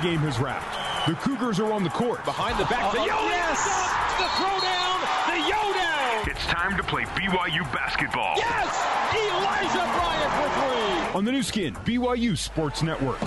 pregame has wrapped. The Cougars are on the court. Behind the back. The oh, Yo yes! The throwdown. The Yo down. It's time to play BYU basketball. Yes! Elijah Bryant for three. On the Nu Skin, BYU Sports Network.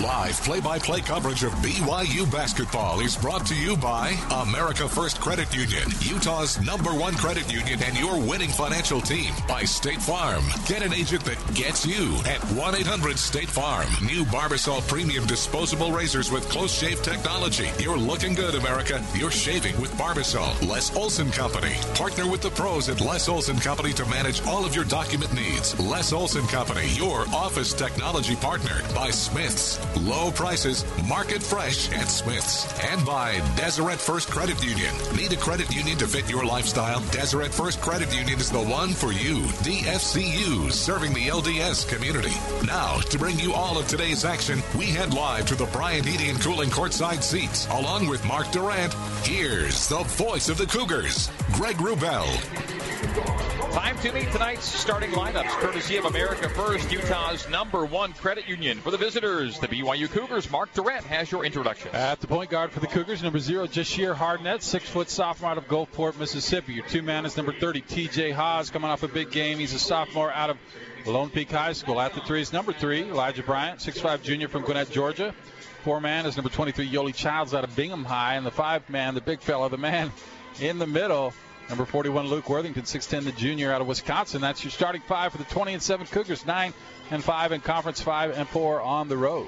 Live play-by-play coverage of BYU basketball is brought to you by America First Credit Union, Utah's number one credit union and your winning financial team. By State Farm. Get an agent that gets you at 1-800-STATE FARM. New Barbasol Premium Disposable Razors with close shave technology. You're looking good, America. You're shaving with Barbasol. Les Olson Company. Partner with the pros at Les Olson Company to manage all of your document needs. Les Olson Company, your office technology partner. By Smith's. Low prices, market fresh at Smith's. And by Deseret First Credit Union. Need a credit union to fit your lifestyle? Deseret First Credit Union is the one for you. DFCU, serving the LDS community. Now, to bring you all of today's action, we head live to the Bryant Heating and Cooling courtside seats. Along with Mark Durrant. here's the voice of the Cougars, Greg Wrubell. Time to meet tonight's starting lineups, courtesy of America First, Utah's number one credit union. For the visitors, the BYU Cougars, Mark Durrant has your introduction. At the point guard for the Cougars, number zero, Jahshire Hardnett, six foot sophomore out of Gulfport, Mississippi. Your two man is number 30, TJ Haws, coming off a big game. He's a sophomore out of Lone Peak High School. At the three is number three, Elijah Bryant, six-five junior from Gwinnett, Georgia. Four man is number 23, Yoeli Childs out of Bingham High. And the five man, the big fella, the man in the middle, Number 41, Luke Worthington, 6'10, the junior out of Wisconsin. That's your starting five for the 20 and 7 Cougars, 9 and 5 in conference, 5 and 4 on the road.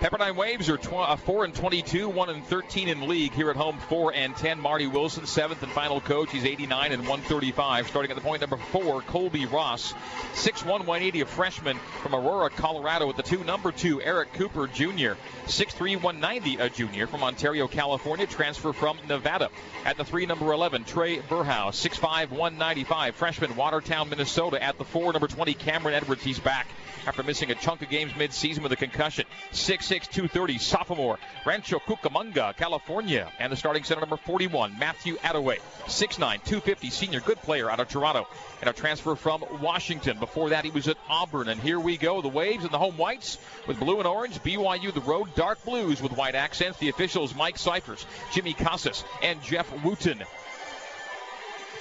Pepperdine Waves are tw- uh, 4 and 22, 1 and 13 in league here at home. 4 and 10. Marty Wilson, seventh and final coach. He's 89 and 135. Starting at the point number four, Colbey Ross, 6'1", 180, a freshman from Aurora, Colorado. With the two, number two, Eric Cooper Jr., 6'3", 190, a junior from Ontario, California, transfer from Nevada. At the three, number 11, Trey Burhouse, 6'5", 195, freshman, Watertown, Minnesota. At the four, number 20, Kameron Edwards. He's back after missing a chunk of games mid-season with a concussion. 6'6", 230, sophomore, Rancho Cucamonga, California. And the starting center number 41, Matthew Atewe, 6'9", 250, senior, good player out of Toronto. And a transfer from Washington. Before that, he was at Auburn. And here we go, the Waves and the home whites with blue and orange. BYU, the road dark blues with white accents. The officials, Mike Cyphers, Jimmy Casas, and Jeff Wooten.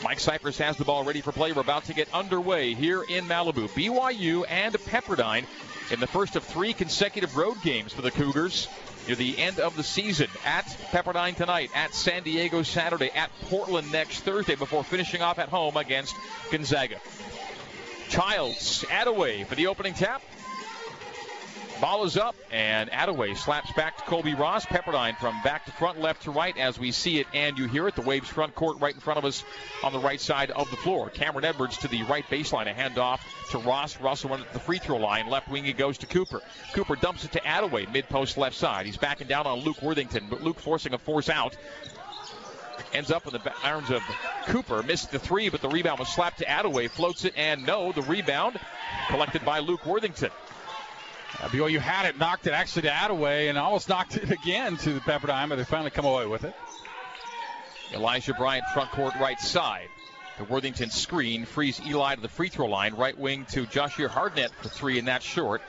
Mike Cypress has the ball ready for play. We're about to get underway here in Malibu. BYU and Pepperdine in the first of three consecutive road games for the Cougars near the end of the season. At Pepperdine tonight, at San Diego Saturday, at Portland next Thursday before finishing off at home against Gonzaga. Childs, Atewe for the opening tap. Ball is up, and Atewe slaps back to Colbey Ross. Pepperdine from back to front, left to right, as we see it and you hear it. The Waves front court right in front of us on the right side of the floor. Cameron Edwards to the right baseline. A handoff to Ross. Russell went at the free throw line. Left wing, it goes to Cooper. Cooper dumps it to Atewe, mid post left side. He's backing down on Luke Worthington, but Luke forcing a force out ends up in the arms of Cooper. Missed the three, but the rebound was slapped to Atewe. Floats it, and no, the rebound collected by Luke Worthington. Uh, BYU had it, knocked it actually to Atewe, and almost knocked it again to the Pepperdine, but they finally come away with it. Elijah Bryant, front court right side. The Worthington screen frees Eli to the free throw line. Right wing to Joshua Hardnett for three, and that's short.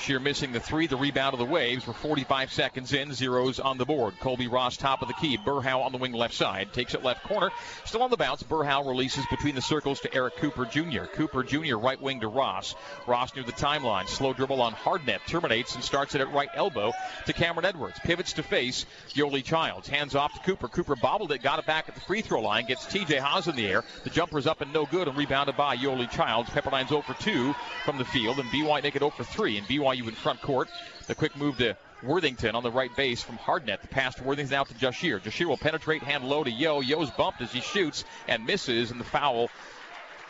Sheer missing the three, the rebound of the Waves. We're 45 seconds in, zeros on the board. Colby Ross top of the key. Berhow on the wing left side. Takes it left corner. Still on the bounce. Berhow releases between the circles to Eric Cooper Jr. Cooper Jr. right wing to Ross. Ross near the timeline. Slow dribble on Hardnett. Terminates and starts it at right elbow to Kameron Edwards. Pivots to face Yoeli Childs. Hands off to Cooper. Cooper bobbled it. Got it back at the free throw line. Gets TJ Haws in the air. The jumper's up and no good and rebounded by Yoeli Childs. Pepperdine's 0 for 2 from the field and make it 0 for 3. And BYU in front court. The quick move to Worthington on the right base from Hardnett. The pass to Worthington out to Jahshire. Jahshire will penetrate, hand low to Yo. Yo's bumped as he shoots and misses, and the foul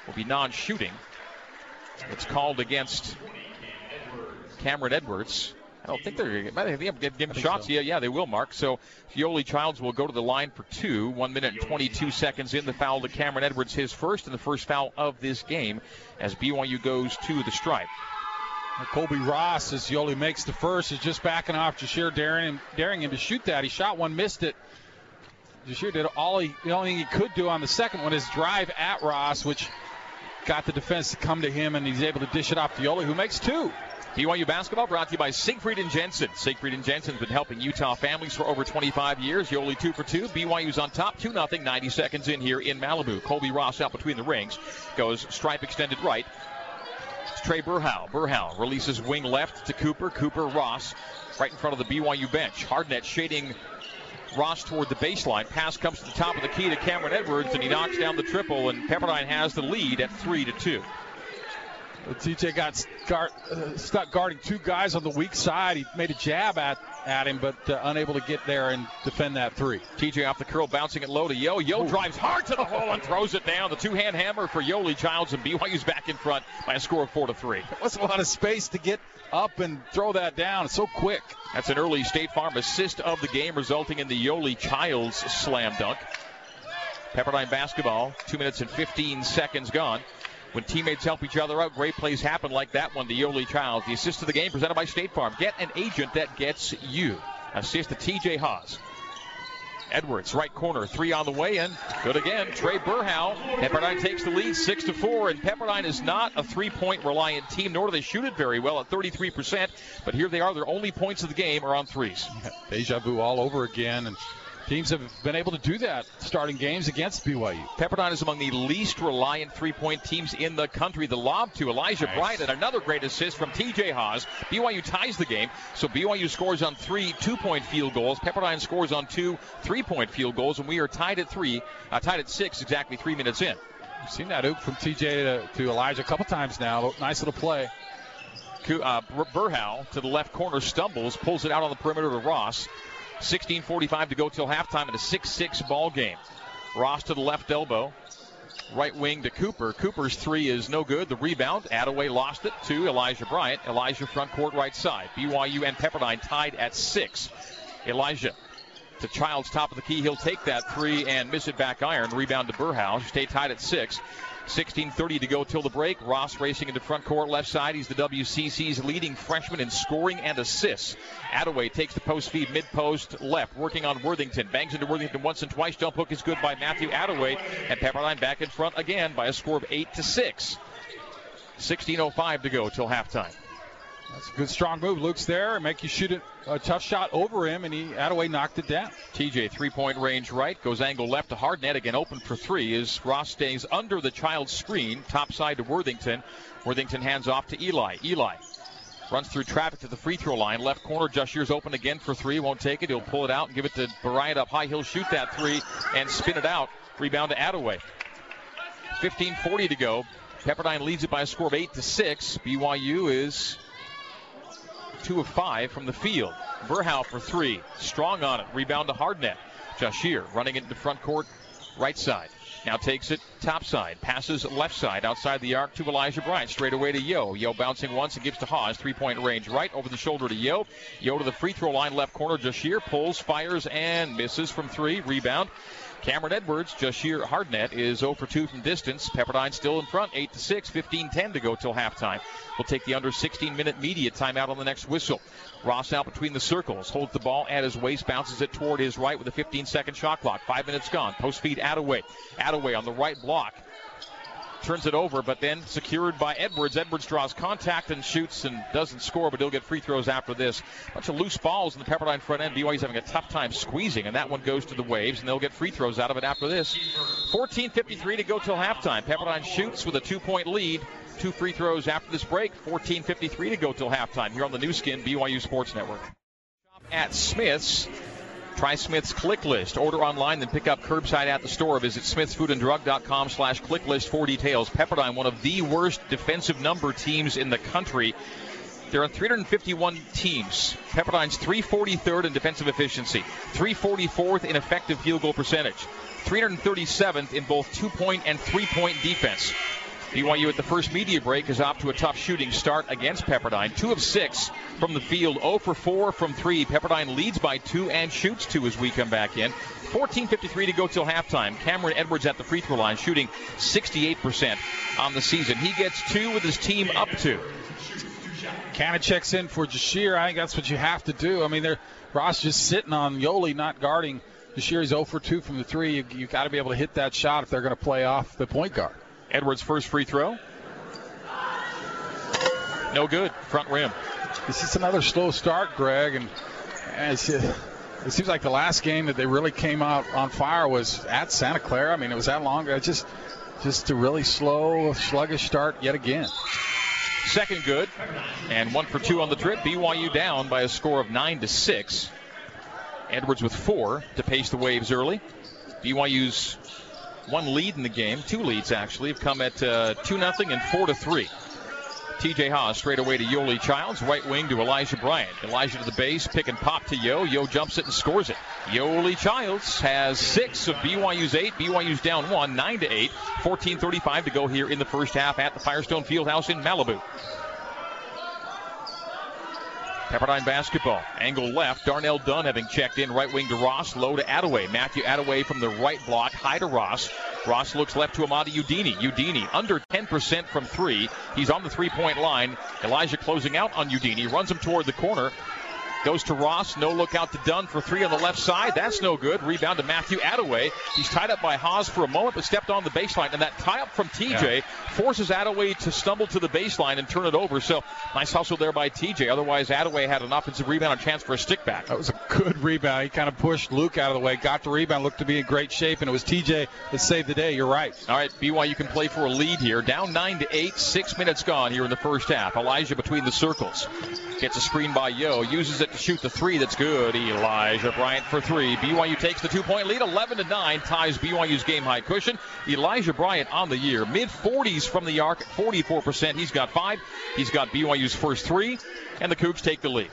will be non-shooting. It's called against Kameron Edwards. I don't think they're I think him shots. So. Yeah, yeah, they will, Mark. So Yoeli Childs will go to the line for two. One minute and 22 seconds in. The foul to Kameron Edwards, his first, and the first foul of this game as BYU goes to the stripe. Colbey Ross, as Yoeli makes the first, is just backing off Jahshire, daring him, daring him to shoot that. He shot one, missed it. Jahshire did all he, the only thing he could do on the second one is drive at Ross, which got the defense to come to him, and he's able to dish it off to Yoeli, who makes two. BYU basketball brought to you by Siegfried and Jensen. Siegfried and Jensen's been helping Utah families for over 25 years. Yoeli two for two. BYU's on top, 2 0, 90 seconds in here in Malibu. Colbey Ross out between the rings. Goes stripe extended right. Trae Berhow. Berhow releases wing left to Cooper. Cooper Ross right in front of the BYU bench. Hardnett shading Ross toward the baseline. Pass comes to the top of the key to Kameron Edwards, and he knocks down the triple, and Pepperdine has the lead at 3 to 2. TJ got uh, stuck guarding two guys on the weak side. He made a jab at, at him, but uh, unable to get there and defend that three. TJ off the curl, bouncing it low to Yo. Yo Ooh. drives hard to the hole and throws it down. The two-hand hammer for Yoeli Childs, and BYU's back in front by a score of four to three. There was a lot of space to get up and throw that down. It's so quick. That's an early State Farm assist of the game, resulting in the Yoeli Childs slam dunk. Pepperdine basketball, two minutes and 15 seconds gone. When teammates help each other out, great plays happen like that one The Yoeli Childs. The assist of the game presented by State Farm. Get an agent that gets you. Assist to TJ Haws. Edwards, right corner, three on the way in. Good again. Trae Berhow. Pepperdine takes the lead, six to four, and Pepperdine is not a three-point reliant team, nor do they shoot it very well at 33%. But here they are. Their only points of the game are on threes. Deja vu all over again, and Teams have been able to do that starting games against BYU. Pepperdine is among the least reliant three point teams in the country. The lob to Elijah nice. Bryant and another great assist from TJ Haws. BYU ties the game, so BYU scores on three two point field goals. Pepperdine scores on two three point field goals, and we are tied at three, uh, tied at six, exactly three minutes in. You've seen that oop from TJ to, to Elijah a couple times now. Nice little play. Uh, Berhow to the left corner stumbles, pulls it out on the perimeter to Ross. 16:45 to go till halftime in a 6-6 ball game. Ross to the left elbow. Right wing to Cooper. Cooper's three is no good. The rebound. Atewe lost it to Elijah Bryant. Elijah front court right side. BYU and Pepperdine tied at six. Elijah to Childs top of the key. He'll take that three and miss it back iron. Rebound to Burhouse. Stay tied at six. 16:30 to go till the break. Ross racing into front court left side. He's the WCC's leading freshman in scoring and assists. Atewe takes the post feed mid post left, working on Worthington. Bangs into Worthington once and twice. Jump hook is good by Matthew Atewe, and Pepperdine back in front again by a score of eight to six. 16:05 to go till halftime. That's a good strong move. Luke's there, make you shoot it, a tough shot over him, and he Atewe knocked it down. TJ three point range right, goes angle left to Hardnett again, open for three. As Ross stays under the child's screen, top side to Worthington. Worthington hands off to Eli. Eli runs through traffic to the free throw line. Left corner, Just open again for three. Won't take it. He'll pull it out and give it to Bryant up high. He'll shoot that three and spin it out. Rebound to Atewe. 15:40 to go. Pepperdine leads it by a score of eight to six. BYU is two of five from the field. Berhow for three. Strong on it. Rebound to Hardnett. Jahshire running into front court, right side. Now takes it top side. Passes left side outside the arc to Elijah Bryant. Straight away to Yo. Yo bouncing once and gives to Haws. Three point range right over the shoulder to Yo. Yo to the free throw line left corner. Jahshire pulls, fires, and misses from three. Rebound Kameron Edwards, Jahshire Hardnett is 0 for 2 from distance. Pepperdine still in front, 8 to 6, 15 10 to go till halftime. We'll take the under 16 minute media timeout on the next whistle. Ross out between the circles, holds the ball at his waist, bounces it toward his right with a 15 second shot clock. Five minutes gone. Post feed Atewe. Atewe on the right block turns it over, but then secured by Edwards. Edwards draws contact and shoots and doesn't score, but he'll get free throws after this. Bunch of loose balls in the Pepperdine front end. BYU's having a tough time squeezing, and that one goes to the Waves, and they'll get free throws out of it after this. 14:53 to go till halftime. Pepperdine shoots with a two-point lead. Two free throws after this break. 14:53 to go till halftime here on the Nu Skin BYU Sports Network. At Smith's. Try Smith's Click List. Order online, then pick up curbside at the store. Visit smithsfoodanddrug.com slash click list for details. Pepperdine, one of the worst defensive number teams in the country. There are on 351 teams. Pepperdine's 343rd in defensive efficiency, 344th in effective field goal percentage, 337th in both two point and three point defense. BYU at the first media break is off to a tough shooting start against Pepperdine. Two of six from the field, 0 for 4 from three. Pepperdine leads by two and shoots two as we come back in. 14:53 to go till halftime. Kameron Edwards at the free throw line, shooting 68% on the season. He gets two with his team up to. Kind of checks in for Jahshire. I think that's what you have to do. I mean, they're Ross just sitting on Yoeli not guarding. Jahshire is 0 for 2 from the three. You, you got to be able to hit that shot if they're going to play off the point guard. Edwards' first free throw. No good. Front rim. This is another slow start, Greg, and, and it seems like the last game that they really came out on fire was at Santa Clara. I mean, it was that long. It just just a really slow, sluggish start yet again. Second good, and one for two on the trip. BYU down by a score of nine to six. Edwards with four to pace the waves early. BYU's one lead in the game, two leads actually, have come at uh, two nothing and four to three. TJ Haws straight away to Yoeli Childs, right wing to Elijah Bryant. Elijah to the base, pick and pop to Yo. Yo jumps it and scores it. Yoeli Childs has six of BYU's eight. BYU's down one, nine to eight. 14:35 to go here in the first half at the Firestone Fieldhouse in Malibu. Pepperdine basketball. Angle left. Darnell Dunn having checked in. Right wing to Ross. Low to Atewe. Matthew Atewe from the right block. High to Ross. Ross looks left to Amadi Udenyi. Udenyi under 10% from three. He's on the three point line. Elijah closing out on Udenyi. Runs him toward the corner. Goes to Ross. No look out to Dunn for three on the left side. That's no good. Rebound to Matthew Atewe. He's tied up by Haws for a moment, but stepped on the baseline. And that tie up from TJ yeah. forces Atewe to stumble to the baseline and turn it over. So nice hustle there by TJ. Otherwise, Atewe had an offensive rebound, a chance for a stick back. That was a good rebound. He kind of pushed Luke out of the way, got the rebound, looked to be in great shape, and it was TJ that saved the day. You're right. All right, BYU can play for a lead here. Down nine to eight. Six minutes gone here in the first half. Elijah between the circles. Gets a screen by Yo. Uses it shoot the three that's good. Elijah Bryant for three. BYU takes the two point lead. 11 to 9 ties BYU's game high cushion. Elijah Bryant on the year. Mid 40s from the arc, 44%. He's got five. He's got BYU's first three. And the Cougs take the lead.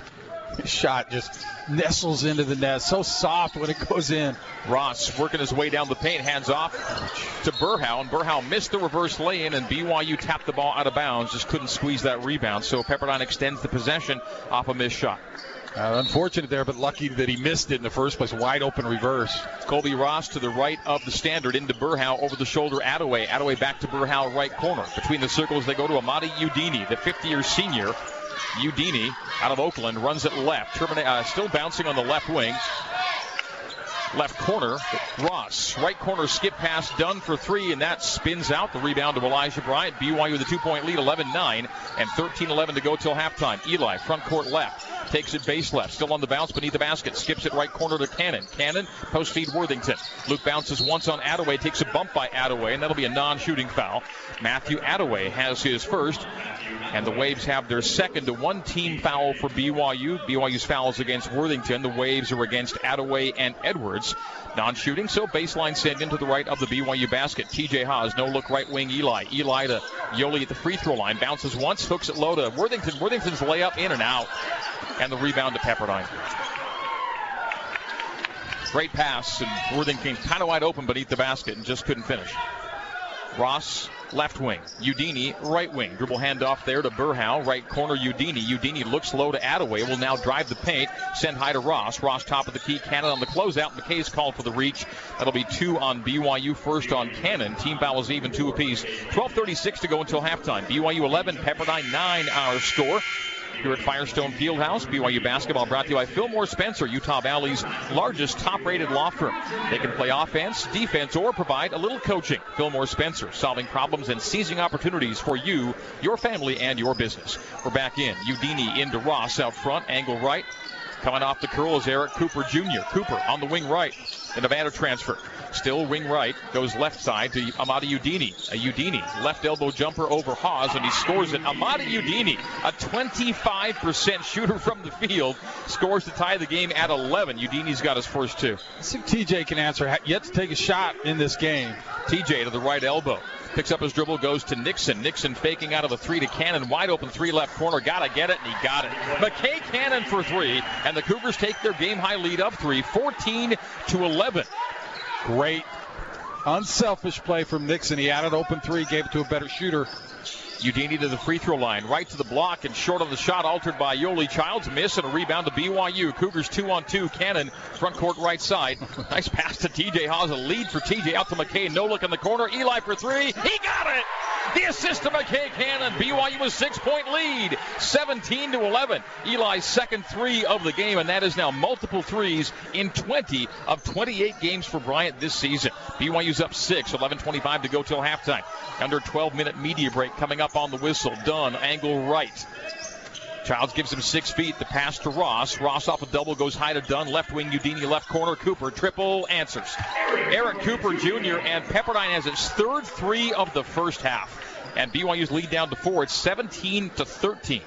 shot just nestles into the net. So soft when it goes in. Ross working his way down the paint, hands off to Berhow, and Berhow missed the reverse lay-in, and BYU tapped the ball out of bounds, just couldn't squeeze that rebound. So Pepperdine extends the possession off a missed shot. Uh, unfortunate there, but lucky that he missed it in the first place. Wide open reverse. Colbey Ross to the right of the standard into Berhow over the shoulder. Atewe. Atewe back to Berhow right corner. Between the circles, they go to Amadi Udenyi, the 50-year senior. Udenyi out of Oakland runs it left. Termina- uh, still bouncing on the left wing left corner. Ross, right corner skip pass Dunn for three, and that spins out. The rebound to Elijah Bryant. BYU with a two point lead, 11 9, and 13 11 to go till halftime. Eli, front court left. Takes it base left. Still on the bounce beneath the basket. Skips it right corner to Cannon. Cannon, post feed Worthington. Luke bounces once on Atewe. Takes a bump by Atewe, and that'll be a non shooting foul. Matthew Atewe has his first. And the Waves have their second to one team foul for BYU. BYU's fouls against Worthington. The Waves are against Atewe and Edwards. Non shooting, so baseline send into the right of the BYU basket. TJ Haws, no look right wing Eli. Eli to Yoeli at the free throw line. Bounces once, hooks it low to Worthington. Worthington's layup in and out. And the rebound to Pepperdine. Great pass, and Worthington came kind of wide open beneath the basket and just couldn't finish. Ross left wing. Udenyi, right wing. Dribble handoff there to Berhow. Right corner, Udenyi. Udenyi looks low to Atewe. Will now drive the paint. Send high to Ross. Ross top of the key. Cannon on the closeout. McKay's called for the reach. That'll be two on BYU, first on Cannon. Team fouls even, two apiece. 12.36 to go until halftime. BYU 11, Pepperdine 9 our score here at Firestone Fieldhouse. BYU basketball brought to you by Fillmore Spencer, Utah Valley's largest top rated law firm. They can play offense, defense, or provide a little coaching. Fillmore Spencer, solving problems and seizing opportunities for you, your family, and your business. We're back in. Udenyi into Ross out front, angle right. Coming off the curl is Eric Cooper Jr. Cooper on the wing right. The Nevada transfer. Still wing right. Goes left side to Amadi Udenyi. A Udenyi left elbow jumper over Haws, and he scores it. Amadi Udenyi, a 25% shooter from the field, scores to tie the game at 11. Udenyi's got his first two. Let's see if TJ can answer. Yet to take a shot in this game. TJ to the right elbow. Picks up his dribble, goes to Nixon. Nixon faking out of a three to Cannon. Wide open three left corner. Gotta get it, and he got it. McKay Cannon for three, and the Cougars take their game high lead up three, 14 to 11. Great unselfish play from Nixon. He added open three, gave it to a better shooter. Udenyi to the free throw line, right to the block, and short on the shot, altered by Yoeli Childs. Miss and a rebound to BYU. Cougars two on two. Cannon, front court right side. nice pass to TJ Haws. A lead for TJ out to McKay. No look in the corner. Eli for three. He got it! The assist to McKay Cannon. BYU a six-point lead, 17 to 11. Eli's second three of the game, and that is now multiple threes in 20 of 28 games for Bryant this season. BYU's up six, 11:25 to go till halftime. Under 12-minute media break coming up on the whistle. Dunn angle right. Childs gives him six feet. The pass to Ross. Ross off a double goes high to Dunn. Left wing Udenyi left corner. Cooper triple answers. Eric Cooper Jr. and Pepperdine has its third three of the first half. And BYU's lead down to four. It's 17 to 13.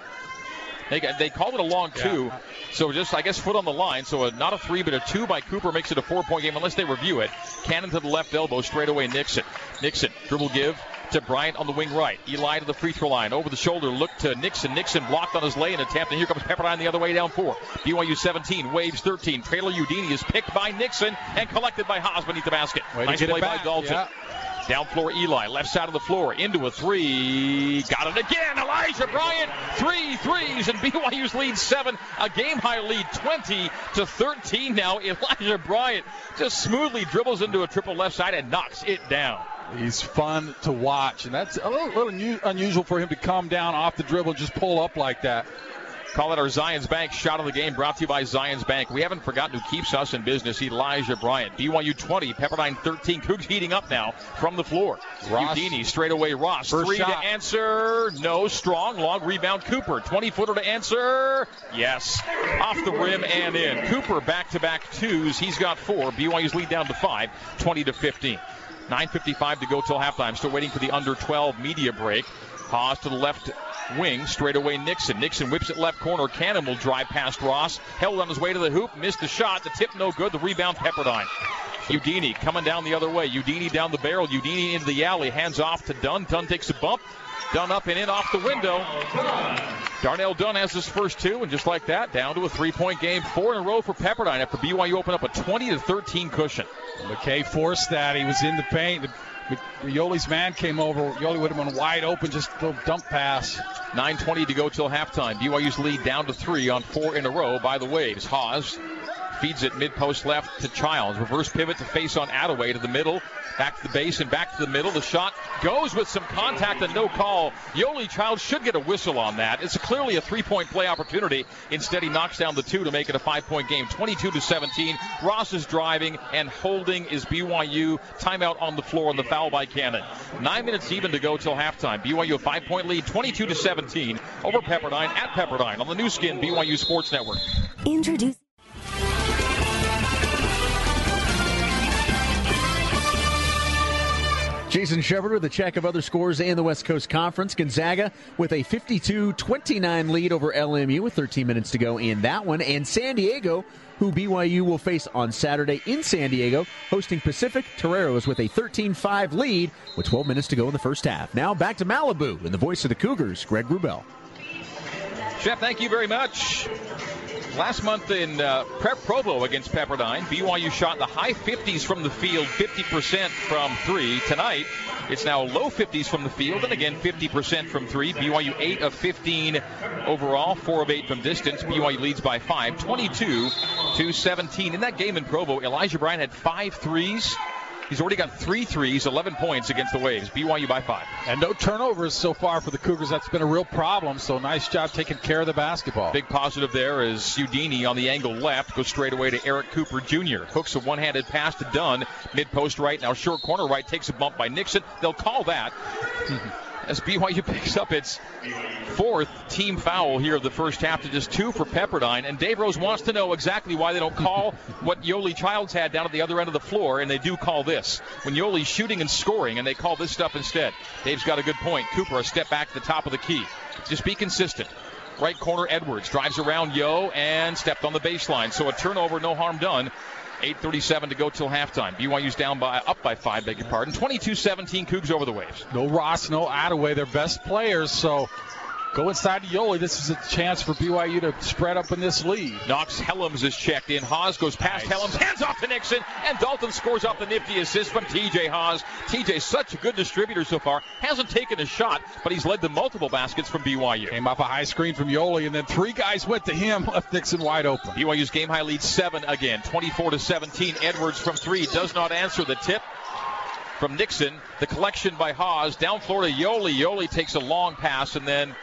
They, they called it a long two. Yeah. So just, I guess, foot on the line. So a, not a three, but a two by Cooper makes it a four point game unless they review it. Cannon to the left elbow, straight away Nixon. Nixon, dribble give, to Bryant on the wing right. Eli to the free throw line. Over the shoulder, look to Nixon. Nixon blocked on his lay and attempt, and here comes Pepperdine the other way down four. BYU 17, Waves 13. Taylor Udenyi is picked by Nixon and collected by Haws beneath the basket. Way nice play by Dalton. Yeah. Down floor, Eli, left side of the floor, into a three. Got it again. Elijah Bryant, three threes, and BYU's lead seven, a game high lead 20 to 13 now. Elijah Bryant just smoothly dribbles into a triple left side and knocks it down. He's fun to watch, and that's a little, little unusual for him to come down off the dribble and just pull up like that. Call it our Zions Bank shot of the game brought to you by Zions Bank. We haven't forgotten who keeps us in business, Elijah Bryant. BYU 20, Pepperdine 13. Cougs heating up now from the floor. Ross. Udenyi straight away. Ross. First Three shot. to answer. No. Strong. Long rebound. Cooper. 20 footer to answer. Yes. Off the rim and in. Cooper back to back twos. He's got four. BYU's lead down to five. 20 to 15. 9.55 to go till halftime. Still waiting for the under 12 media break. Haws to the left wing, straight away Nixon. Nixon whips it left corner. Cannon will drive past Ross. Held on his way to the hoop, missed the shot. The tip no good. The rebound Pepperdine. Udenyi coming down the other way. Udenyi down the barrel. Udenyi into the alley. Hands off to Dunn. Dunn takes a bump. Dunn up and in off the window. Darnell Dunn has his first two, and just like that, down to a three-point game, four in a row for Pepperdine after BYU opened up a 20 to 13 cushion. McKay forced that. He was in the paint. Yoeli's man came over. Yoeli would have been wide open, just a little dump pass. 9.20 to go till halftime. BYU's lead down to three on four in a row by the way, Waves. Haws feeds it mid post left to Childs. Reverse pivot to face on Atewe to the middle. Back to the base and back to the middle. The shot goes with some contact and no call. Yoeli Child should get a whistle on that. It's clearly a three-point play opportunity. Instead, he knocks down the two to make it a five-point game. 22 to 17. Ross is driving and holding is BYU. Timeout on the floor on the foul by Cannon. Nine minutes even to go till halftime. BYU a five-point lead, 22 to 17 over Pepperdine at Pepperdine on the Nu Skin BYU Sports Network. Introduce. Jason Shepard with a check of other scores in the West Coast Conference. Gonzaga with a 52 29 lead over LMU with 13 minutes to go in that one. And San Diego, who BYU will face on Saturday in San Diego, hosting Pacific Toreros with a 13 5 lead with 12 minutes to go in the first half. Now back to Malibu and the voice of the Cougars, Greg Wrubell. Jeff, thank you very much. Last month in uh, Prep Provo against Pepperdine, BYU shot the high 50s from the field, 50% from three. Tonight, it's now low 50s from the field, and again 50% from three. BYU 8 of 15 overall, 4 of 8 from distance. BYU leads by 5, 22 to 17. In that game in Provo, Elijah Bryant had five threes. He's already got three threes, 11 points against the Waves. BYU by five. And no turnovers so far for the Cougars. That's been a real problem. So nice job taking care of the basketball. Big positive there is Udenyi on the angle left. Goes straight away to Eric Cooper Jr. Hooks a one handed pass to Dunn. Mid post right. Now short corner right. Takes a bump by Nixon. They'll call that. as BYU picks up its fourth team foul here of the first half to just two for Pepperdine. And Dave Rose wants to know exactly why they don't call what Yoeli Childs had down at the other end of the floor, and they do call this. When Yoeli's shooting and scoring, and they call this stuff instead. Dave's got a good point. Cooper, a step back to the top of the key. Just be consistent. Right corner, Edwards drives around Yo and stepped on the baseline. So a turnover, no harm done. 8.37 to go till halftime. BYU's down by up by five, beg your pardon. 22-17 Cougs over the Waves. No Ross, no Atewe. They're best players, so go inside to Yoeli. This is a chance for BYU to spread up in this lead. Knox Hellums is checked in. Haws goes past nice. Hellums, hands off to Nixon, and Dalton scores off the nifty assist from TJ Haws. TJ, such a good distributor so far. Hasn't taken a shot, but he's led to multiple baskets from BYU. Came off a high screen from Yoeli, and then three guys went to him, left Nixon wide open. BYU's game high lead seven again, 24 to 17. Edwards from three does not answer the tip. from Nixon. The collection by Haws. Down floor to Yoli. Yoeli takes a long pass and then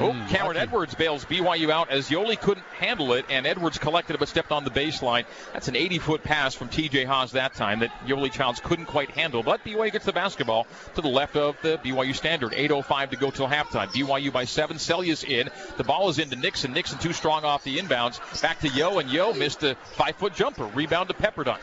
Oh, mm, Kameron lucky. Edwards bails BYU out as Yoeli couldn't handle it, and Edwards collected it but stepped on the baseline. That's an 80 foot pass from TJ Haws that time that Yoeli Childs couldn't quite handle. But BYU gets the basketball to the left of the BYU standard. 8.05 to go till halftime. BYU by seven. Seljaas in. The ball is into Nixon. Nixon too strong off the inbounds. Back to Yo, and Yo missed a five foot jumper. Rebound to Pepperdine.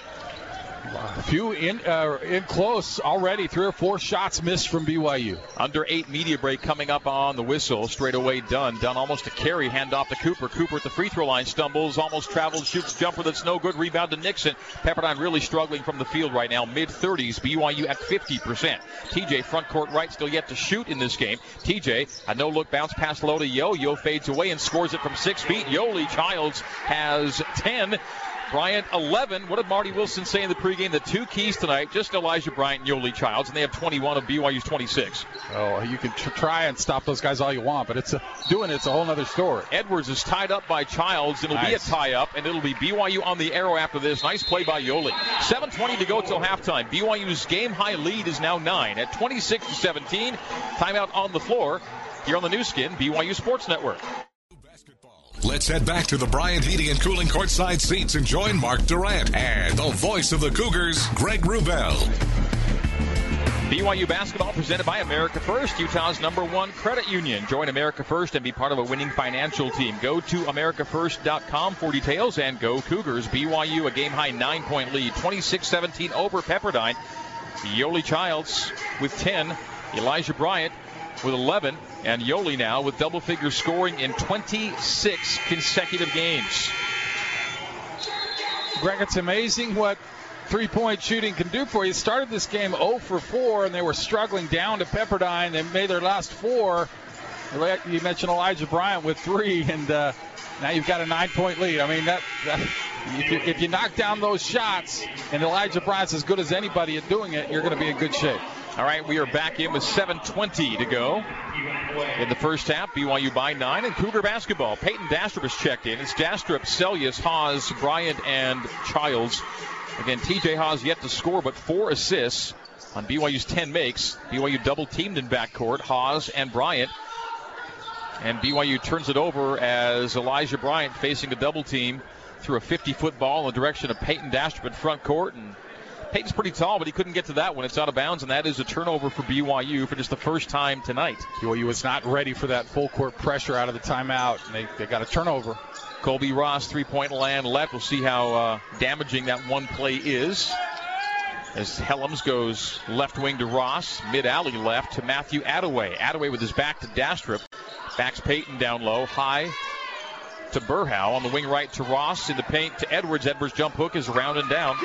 A few in uh, in close already. Three or four shots missed from BYU. Under eight media break coming up on the whistle. Straight away Dunn. Dunn almost a carry. Hand off to Cooper. Cooper at the free throw line stumbles. Almost travels. Shoots jumper that's no good. Rebound to Nixon. Pepperdine really struggling from the field right now. Mid 30s. BYU at 50%. TJ front court right still yet to shoot in this game. TJ a no look bounce pass low to Yo. Yo fades away and scores it from six feet. Yoeli Childs has 10. Bryant 11. What did Marty Wilson say in the pregame? The two keys tonight, just Elijah Bryant and Yoeli Childs, and they have 21 of BYU's 26. Oh, you can tr- try and stop those guys all you want, but it's a, doing it's a whole other story. Edwards is tied up by Childs. And it'll nice. be a tie up, and it'll be BYU on the arrow after this. Nice play by Yoeli. 7:20 to go till halftime. BYU's game high lead is now nine at 26 to 17. Timeout on the floor here on the Nu Skin BYU Sports Network. Let's head back to the Bryant Heating and Cooling courtside seats and join Mark Durrant and the voice of the Cougars, Greg Wrubell. BYU basketball presented by America First, Utah's number one credit union. Join America First and be part of a winning financial team. Go to AmericaFirst.com for details and go Cougars. BYU a game high nine point lead, 26 17 over Pepperdine. Yoeli Childs with 10. Elijah Bryant with 11, and Yoeli now with double figure scoring in 26 consecutive games. Greg, it's amazing what three point shooting can do for you. Started this game 0 for 4, and they were struggling down to Pepperdine. They made their last four. You mentioned Elijah Bryant with three, and uh, now you've got a nine point lead. I mean, that, that if, you, if you knock down those shots, and Elijah Bryant's as good as anybody at doing it, you're going to be in good shape. All right, we are back in with 7:20 to go in the first half. BYU by nine and Cougar basketball. Payton Dastrup has checked in. It's Dastrup, Seljaas, Haws, Bryant, and Childs. Again, TJ Haws yet to score, but four assists on BYU's 10 makes. BYU double teamed in backcourt, Haws and Bryant. And BYU turns it over as Elijah Bryant facing a double team through a 50 foot ball in the direction of Payton Dastrup in front court. And Payton's pretty tall, but he couldn't get to that one. It's out of bounds, and that is a turnover for BYU for just the first time tonight. BYU was not ready for that full court pressure out of the timeout, and they, they got a turnover. Colbey Ross, three point land left. We'll see how uh, damaging that one play is. As Hellums goes left wing to Ross, mid alley left to Matthew Atewe. Atewe with his back to Dastrup. Backs Payton down low, high to Berhow on the wing right to Ross in the paint to Edwards. Edwards jump hook is around and down.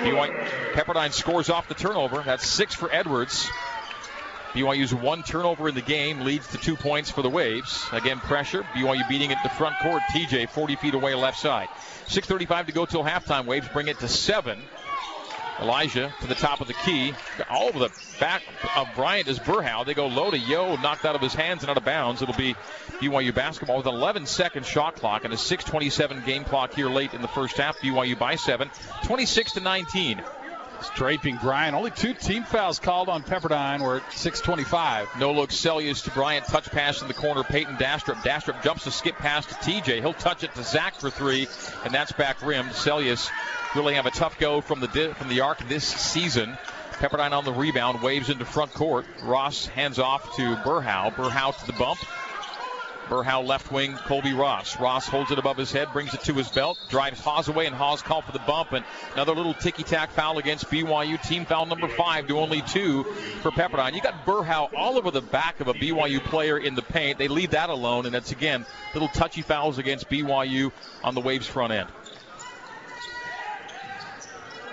BYU, Pepperdine scores off the turnover. That's six for Edwards. BYU's one turnover in the game leads to two points for the Waves. Again, pressure. BYU beating it to front court. TJ 40 feet away left side. 6.35 to go till halftime. Waves bring it to seven. Elijah to the top of the key. All over the back of Bryant is Berhow. They go low to Yo, knocked out of his hands and out of bounds. It'll be BYU basketball with an 11 second shot clock and a 6:27 game clock here late in the first half. BYU by seven, 26 to 19. Strafing Bryant. Only two team fouls called on Pepperdine. We're at 6:25. No look. Seljaas to Bryant. Touch pass in the corner. Payton Dastrup. Dastrup jumps to skip pass to TJ. He'll touch it to Zac for three, and that's back rimmed. Seljaas really have a tough go from the from the arc this season. Pepperdine on the rebound, waves into front court. Ross hands off to Berhow. Berhow to the bump. Berhow left wing, Colbey Ross. Ross holds it above his head, brings it to his belt, drives Haws away, and Haws called for the bump. And another little ticky tack foul against BYU. Team foul number five to only two for Pepperdine. You got Berhow all over the back of a BYU player in the paint. They leave that alone, and it's again little touchy fouls against BYU on the Waves front end.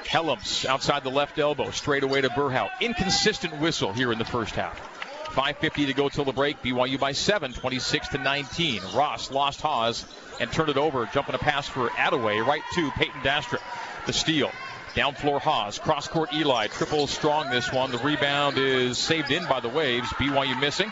Hellums outside the left elbow, straight away to Berhow. Inconsistent whistle here in the first half. 5.50 to go till the break. BYU by 7, 26 to 19. Ross lost Haws and turned it over, jumping a pass for Atewe right to Payton Dastrup. The steal. Down floor Haws. Cross court Eli. Triple strong this one. The rebound is saved in by the Waves. BYU missing.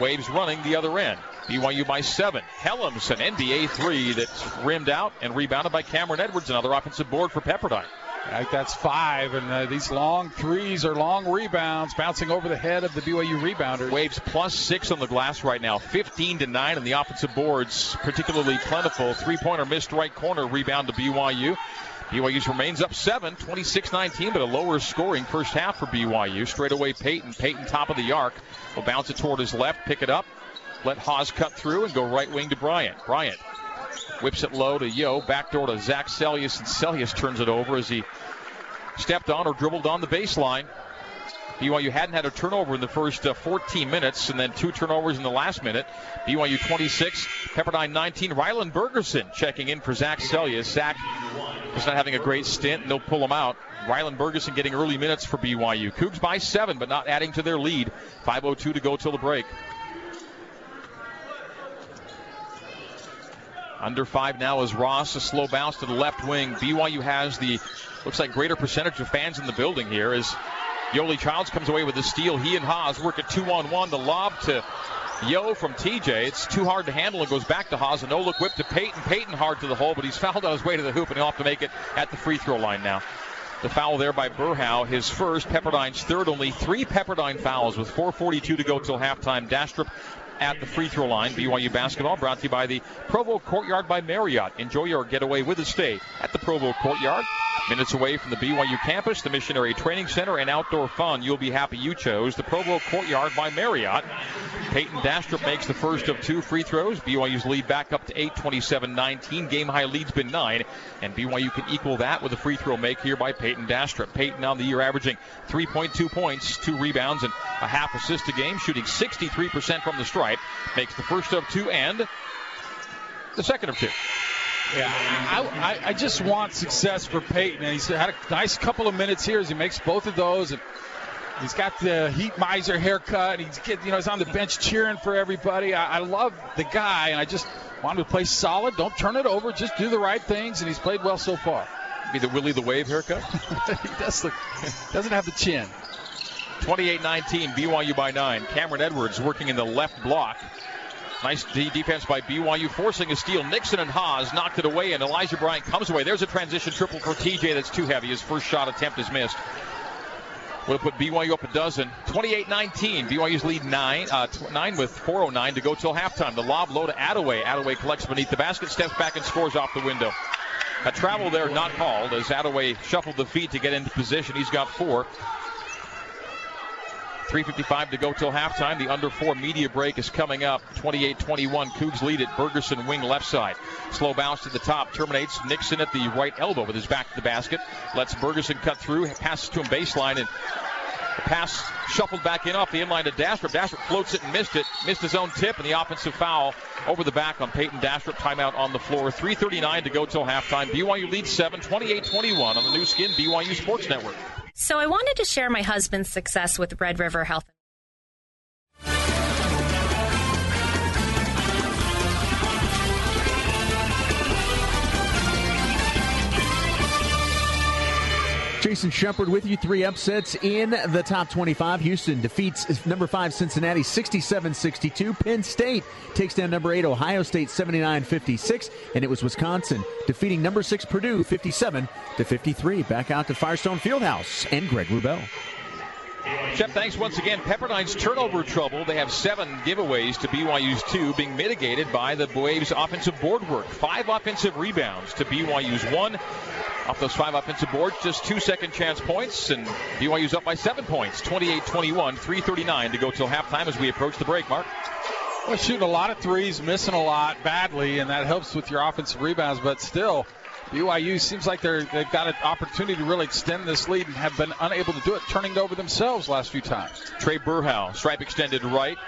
Waves running the other end. BYU by seven. Hellums, an NBA three that's rimmed out and rebounded by Kameron Edwards. Another offensive board for Pepperdine. Like that's five, and uh, these long threes are long rebounds, bouncing over the head of the BYU rebounder. Waves plus six on the glass right now, 15 to nine on the offensive boards, particularly plentiful. Three-pointer missed right corner rebound to BYU. BYU remains up seven, 26-19, but a lower scoring first half for BYU. Straight away, Payton. Payton top of the arc. Will bounce it toward his left, pick it up, let Haws cut through, and go right wing to Bryant. Bryant Whips it low to Yo. Backdoor to Zac Seljaas, and Seljaas turns it over as he stepped on or dribbled on the baseline. BYU hadn't had a turnover in the first uh, 14 minutes, and then two turnovers in the last minute. BYU 26, Pepperdine 19. Rylan Bergersen checking in for Zac Seljaas. Zac is not having a great stint, and they'll pull him out. Rylan Bergersen getting early minutes for BYU. Cougs by seven, but not adding to their lead. 5.02 to go till the break. Under five now is Ross. A slow bounce to the left wing. BYU has the looks like greater percentage of fans in the building here as Yoeli Childs comes away with the steal. He and Haws work at two on one. The lob to Yo from TJ. It's too hard to handle and goes back to Haws. A no look whip to Payton. Payton hard to the hole, but he's fouled on his way to the hoop and he'll have to make it at the free throw line now. The foul there by Berhow, his first, Pepperdine's third. Only three Pepperdine fouls with 4.42 to go till halftime. Dastrup at the free throw line. BYU basketball brought to you by the Provo Courtyard by Marriott. Enjoy your getaway with a stay at the Provo Courtyard. Minutes away from the BYU campus, the Missionary Training Center, and outdoor fun. You'll be happy you chose the Provo Courtyard by Marriott. Payton Dastrup makes the first of two free throws. BYU's lead back up to 8, 27 19. Game high lead's been 9, and BYU can equal that with a free throw make here by Payton Dastrup. Payton on the year averaging 3.2 points, two rebounds, and a half assist a game, shooting 63% from the stripe. Makes the first of two and the second of two. Yeah, I, I, I just want success for Payton, and he's had a nice couple of minutes here as he makes both of those, and he's got the heat miser haircut. And he's get, you know he's on the bench cheering for everybody. I, I love the guy, and I just want him to play solid. Don't turn it over. Just do the right things, and he's played well so far. Be the Willie the Wave haircut. he does look doesn't have the chin. 28-19, BYU by nine. Kameron Edwards working in the left block. Nice defense by BYU, forcing a steal. Nixon and Haws knocked it away, and Elijah Bryant comes away. There's a transition triple for TJ that's too heavy. His first shot attempt is missed. Would have put BYU up a dozen. 28-19. BYU's lead nine, uh, nine with 4:09 to go till halftime. The lob low to Atewe. Atewe collects beneath the basket, steps back and scores off the window. A travel there not called as Atewe shuffled the feet to get into position. He's got four. 3.55 to go till halftime. The under four media break is coming up. 28 21. Cougs lead it. Bergersen wing left side. Slow bounce to the top. Terminates Nixon at the right elbow with his back to the basket. Lets Bergersen cut through. Passes to him baseline and pass shuffled back in off the inline to Dastrup. Dastrup floats it and missed it. Missed his own tip and the offensive foul over the back on Payton Dastrup. Timeout on the floor. 3.39 to go till halftime. BYU leads 7, 28 21 on the Nu Skin BYU Sports Network. So I wanted to share my husband's success with Red River Health. Jason Shepard with you. Three upsets in the top 25. Houston defeats number five Cincinnati 67 62. Penn State takes down number eight Ohio State 79 56. And it was Wisconsin defeating number six Purdue 57 to 53. Back out to Firestone Fieldhouse and Greg Wrubell. Shep, thanks once again. Pepperdine's turnover trouble. They have seven giveaways to BYU's two, being mitigated by the Waves' offensive board work. Five offensive rebounds to BYU's one. Off those five offensive boards, just two second chance points, and BYU's up by seven points, 28-21, 3:39 to go till halftime as we approach the break. Mark. Well, shooting a lot of threes, missing a lot badly, and that helps with your offensive rebounds. But still, BYU seems like they're they've got an opportunity to really extend this lead and have been unable to do it, turning it over themselves last few times. Trae Berhow, stripe extended right.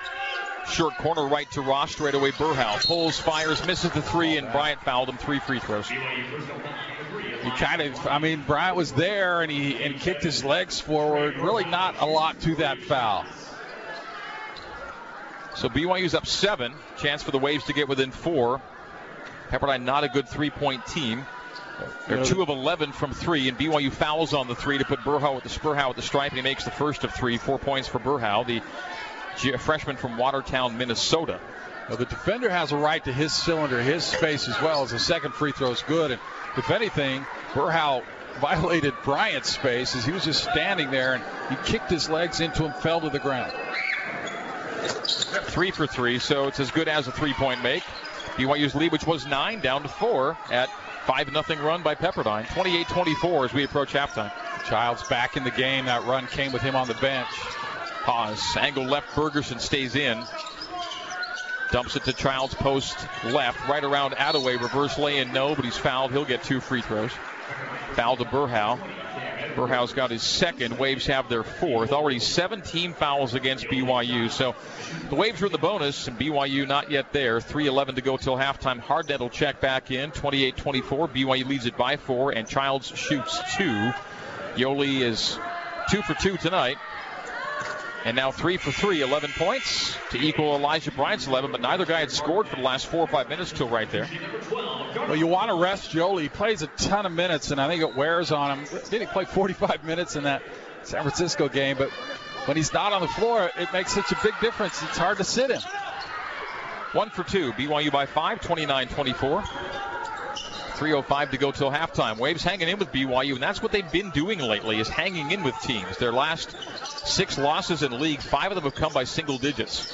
Short corner right to Ross, straight away Berhow. Pulls, fires, misses the three, and Bryant fouled him. Three free throws. He kind of, I mean, Bryant was there and he and kicked his legs forward. Really not a lot to that foul. So BYU's up seven. Chance for the Waves to get within four. Pepperdine not a good three-point team. They're two of 11 from three, and BYU fouls on the three to put Berhow at the Spurhow at the stripe, and he makes the first of three. Four points for Berhow, the freshman from Watertown, Minnesota. Well, the defender has a right to his cylinder, his space as well as the second free throw is good. And if anything, Berhow violated Bryant's space as he was just standing there and he kicked his legs into him, fell to the ground. Three for three, so it's as good as a three point make. BYU's lead, which was nine, down to four at 5 0 run by Pepperdine. 28 24 as we approach halftime. Childs back in the game. That run came with him on the bench. Pause. Angle left. Bergersen stays in. Dumps it to Childs post left, right around Atewe. Reverse lay in, no, but he's fouled. He'll get two free throws. Foul to Berhow. Berhow's got his second. Waves have their fourth. Already 17 fouls against BYU. So the Waves are in the bonus, and BYU not yet there. 3:11 to go till halftime. Hardnett will check back in. 28-24. BYU leads it by four, and Childs shoots two. Yoeli is two for two tonight. And now three for three, 11 points to equal Elijah Bryant's 11, but neither guy had scored for the last four or five minutes till right there. Well, you want to rest Yoeli. He plays a ton of minutes, and I think it wears on him. Did he play 45 minutes in that San Francisco game? But when he's not on the floor, it makes such a big difference. It's hard to sit him. One for two. BYU by five, 29 24. 3.05 to go till halftime. Waves hanging in with BYU, and that's what they've been doing lately is hanging in with teams. Their last six losses in league, five of them have come by single digits.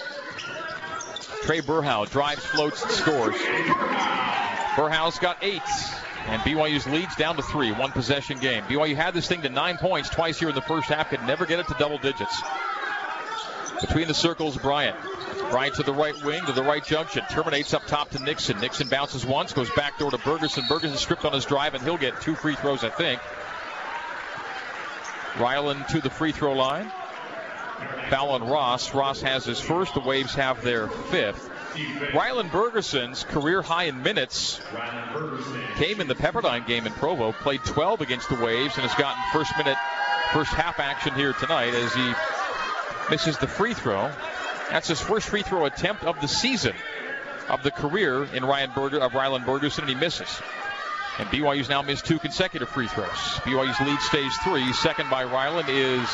Trae Berhow drives, floats, and scores. Berhow's got eight, and BYU's leads down to three, one possession game. BYU had this thing to nine points twice here in the first half, could never get it to double digits. Between the circles, Bryant. Bryant to the right wing, to the right junction. Terminates up top to Nixon. Nixon bounces once, goes back door to Bergersen. Bergersen stripped on his drive, and he'll get two free throws, I think. Ryland to the free throw line. Foul on Ross. Ross has his first. The Waves have their fifth. Ryland Bergersen's career high in minutes came in the Pepperdine game in Provo. Played 12 against the Waves and has gotten first minute, first half action here tonight as he misses the free throw. That's his first free throw attempt of the season, of the career in Ryan Berger, of Ryland Bergersen, and he misses. And BYU's now missed two consecutive free throws. BYU's lead stays three. Second by Ryland is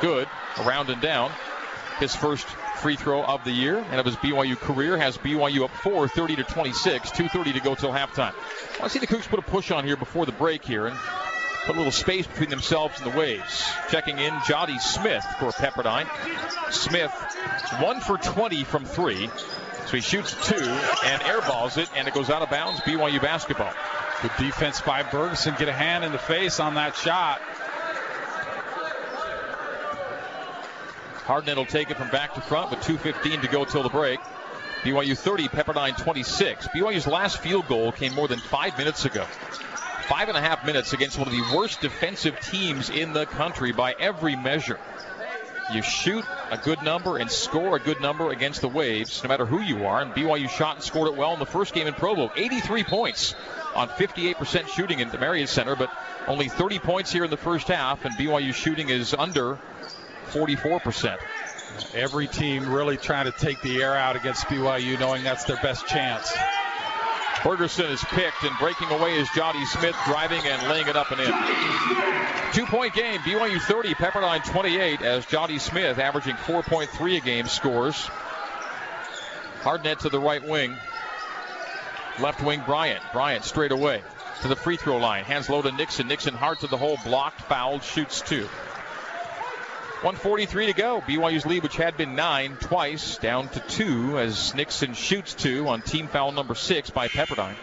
good, around and down. His first free throw of the year and of his BYU career has BYU up 4, 30 to 26, 2:30 to go till halftime. I see the Cougs put a push on here before the break here and put a little space between themselves and the Waves. Checking in, Jody Smith for Pepperdine. Smith, one for 20 from three. So he shoots two and airballs it, and it goes out of bounds. BYU basketball. Good defense by Bergersen. Get a hand in the face on that shot. Hardnett will take it from back to front with 2.15 to go till the break. BYU 30, Pepperdine 26. BYU's last field goal came more than five minutes ago. Five and a half minutes against one of the worst defensive teams in the country by every measure. You shoot a good number and score a good number against the Waves, no matter who you are. And BYU shot and scored it well in the first game in Provo. 83 points on 58% shooting in the Marriott Center, but only 30 points here in the first half, and BYU shooting is under 44%. Every team really trying to take the air out against BYU, knowing that's their best chance. Bergersen is picked and breaking away is Jody Smith driving and laying it up and in. Two point game, BYU 30, Pepperdine 28 as Jody Smith averaging 4.3 a game scores. Hardnett to the right wing. Left wing Bryant. Bryant straight away to the free throw line. Hands low to Nixon. Nixon hard to the hole, blocked, fouled, shoots two. 143 to go. BYU's lead, which had been nine twice, down to two as Nixon shoots two on team foul number six by Pepperdine.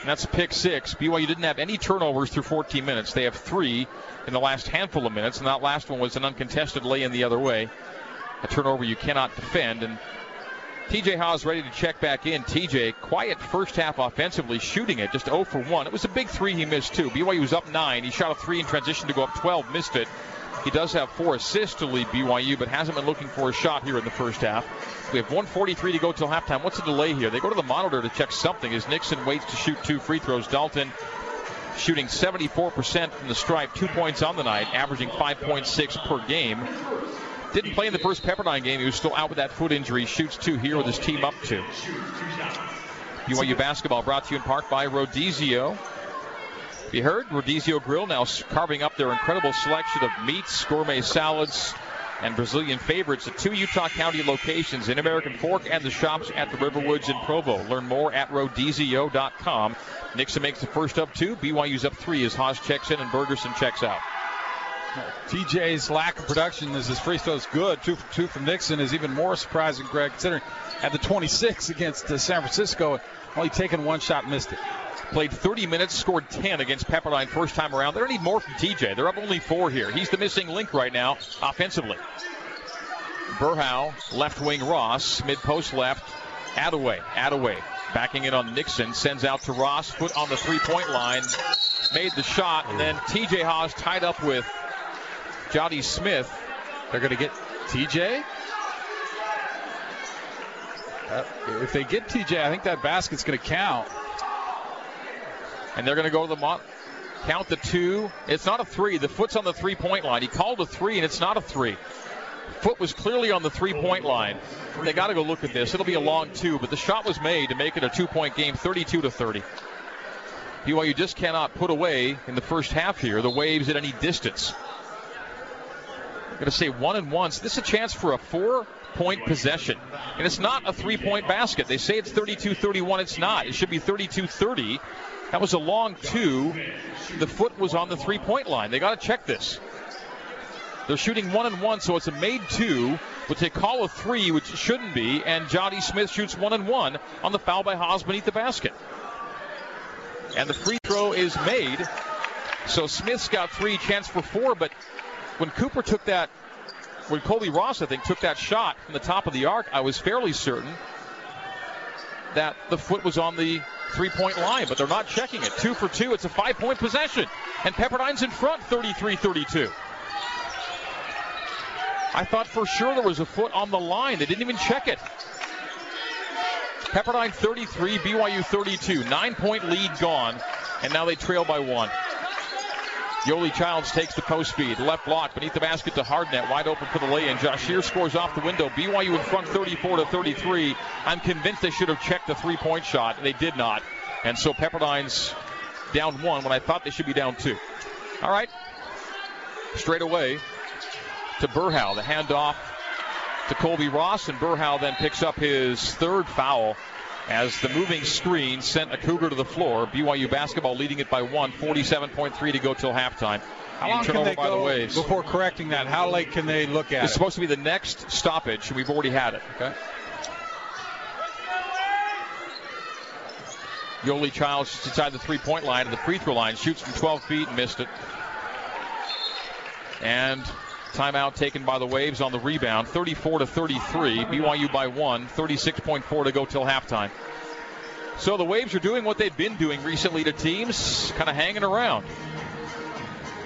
And that's pick six. BYU didn't have any turnovers through 14 minutes. They have three in the last handful of minutes, and that last one was an uncontested lay in the other way. A turnover you cannot defend. And TJ Haws ready to check back in. TJ, quiet first half offensively, shooting it just 0 for 1. It was a big three he missed, too. BYU was up 9. He shot a three in transition to go up 12, missed it. He does have four assists to lead BYU, but hasn't been looking for a shot here in the first half. We have 143 to go till halftime. What's the delay here? They go to the monitor to check something as Nixon waits to shoot two free throws. Dalton shooting 74% from the stripe, two points on the night, averaging 5.6 per game. Didn't play in the first Pepperdine game. He was still out with that foot injury. Shoots two here with his team up two. BYU basketball brought to you in part by Rodizio. You heard Rodizio Grill now carving up their incredible selection of meats, gourmet salads, and Brazilian favorites at two Utah County locations in American Fork and the shops at the Riverwoods in Provo. Learn more at rodizio.com. Nixon makes the first up two. BYU's up three as Haws checks in and Bergersen checks out. TJ's lack of production as his free throw is good. Two for two from Nixon is even more surprising, Greg, considering at the 26 against uh, San Francisco, only taken one shot, missed it. Played 30 minutes, scored 10 against Pepperdine first time around. They don't need more from TJ. They're up only four here. He's the missing link right now offensively. Berhow, left wing Ross, mid post left, Atewe, Atewe, backing in on Nixon, sends out to Ross, foot on the three point line, made the shot, and then TJ Haws tied up with Jody Smith. They're going to get TJ? Uh, if they get TJ, I think that basket's going to count. And they're going to go to the mo- count the two. It's not a three. The foot's on the three point line. He called a three, and it's not a three. Foot was clearly on the three point line. They got to go look at this. It'll be a long two, but the shot was made to make it a two point game, 32 to 30. BYU just cannot put away in the first half here the waves at any distance. Going to say one and one. So this is a chance for a four point possession. And it's not a three point basket. They say it's 32 31. It's not. It should be 32 30. That was a long two. The foot was on the three point line. They got to check this. They're shooting one and one, so it's a made two, but they call a three, which shouldn't be, and Johnny Smith shoots one and one on the foul by Haws beneath the basket. And the free throw is made. So Smith's got three, chance for four, but when Cooper took that, when Colbey Ross, I think, took that shot from the top of the arc, I was fairly certain that the foot was on the three point line, but they're not checking it. Two for two. It's a five point possession. And Pepperdine's in front 33 32. I thought for sure there was a foot on the line. They didn't even check it. Pepperdine 33, BYU 32. Nine point lead gone, and now they trail by one. Yoeli Childs takes the post feed. Left block beneath the basket to Hardnett. Wide open for the lay in. Jahshire scores off the window. BYU in front 34 to 33. I'm convinced they should have checked the three point shot. They did not. And so Pepperdine's down one when I thought they should be down two. All right. Straight away to Berhow. The handoff to Colbey Ross, and Berhow then picks up his third foul as the moving screen sent a Cougar to the floor. BYU basketball leading it by one, 47.3 to go till halftime. How long can they go the before correcting that? How late can they look at it's it? supposed to be the next stoppage, and we've already had it. Okay. Yoeli Childs just inside the three-point line and the free throw line, shoots from 12 feet and missed it. And timeout taken by the Waves on the rebound, 34 to 33. BYU by one, 36.4 to go till halftime. So the Waves are doing what they've been doing recently to teams, kind of hanging around.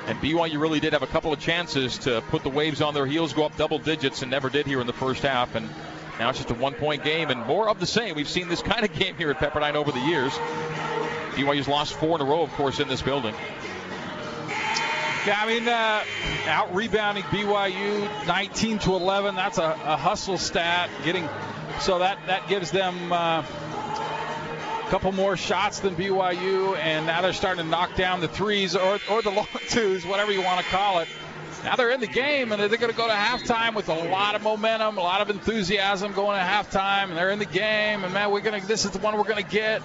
And BYU really did have a couple of chances to put the Waves on their heels, go up double digits, and never did here in the first half. And now it's just a one point game and more of the same. We've seen this kind of game here at Pepperdine over the years. BYU's lost four in a row, of course, in this building. Yeah, I mean, uh, out rebounding BYU 19 to 11. That's a, a, hustle stat. Getting so that that gives them uh, a couple more shots than BYU, and now they're starting to knock down the threes or or the long twos, whatever you want to call it. Now they're in the game, and they're going to go to halftime with a lot of momentum, a lot of enthusiasm going to halftime, and they're in the game. And man, we're gonna. This is the one we're going to get.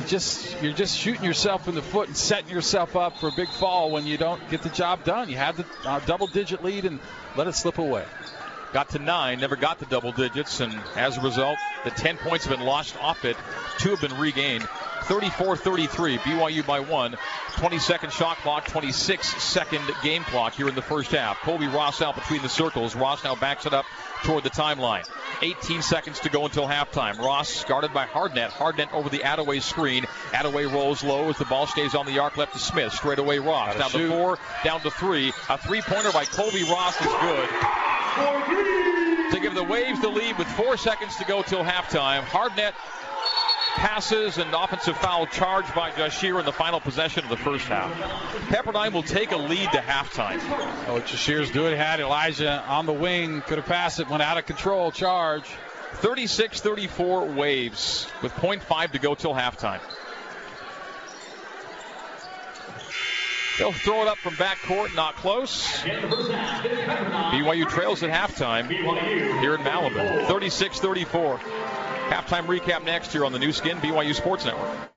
You just you're just shooting yourself in the foot and setting yourself up for a big fall when you don't get the job done. You had the uh, double digit lead and let it slip away. Got to nine, never got to double digits, and as a result, the 10 points have been lost off it. Two have been regained. 34 33, BYU by one. 20 second shot clock, 26 second game clock here in the first half. Colbey Ross out between the circles. Ross now backs it up toward the timeline. 18 seconds to go until halftime. Ross guarded by Hardnett. Hardnett over the Atewe screen. Atewe rolls low as the ball stays on the arc left to Smith. Straight away Ross. Down shoot. to four, down to three. A three pointer by Colbey Ross is good. To give the Waves the lead with four seconds to go till halftime. Hardnett passes and offensive foul charged by Jahshire in the final possession of the first half. Pepperdine will take a lead to halftime. Oh, Jahshire's doing had Elijah on the wing, could have passed it, went out of control, charge. 36-34 Waves with 0.5 to go till halftime. They'll throw it up from backcourt, not close. BYU trails at halftime here in Malibu, 36 34. Halftime recap next here on the Nu Skin BYU Sports Network.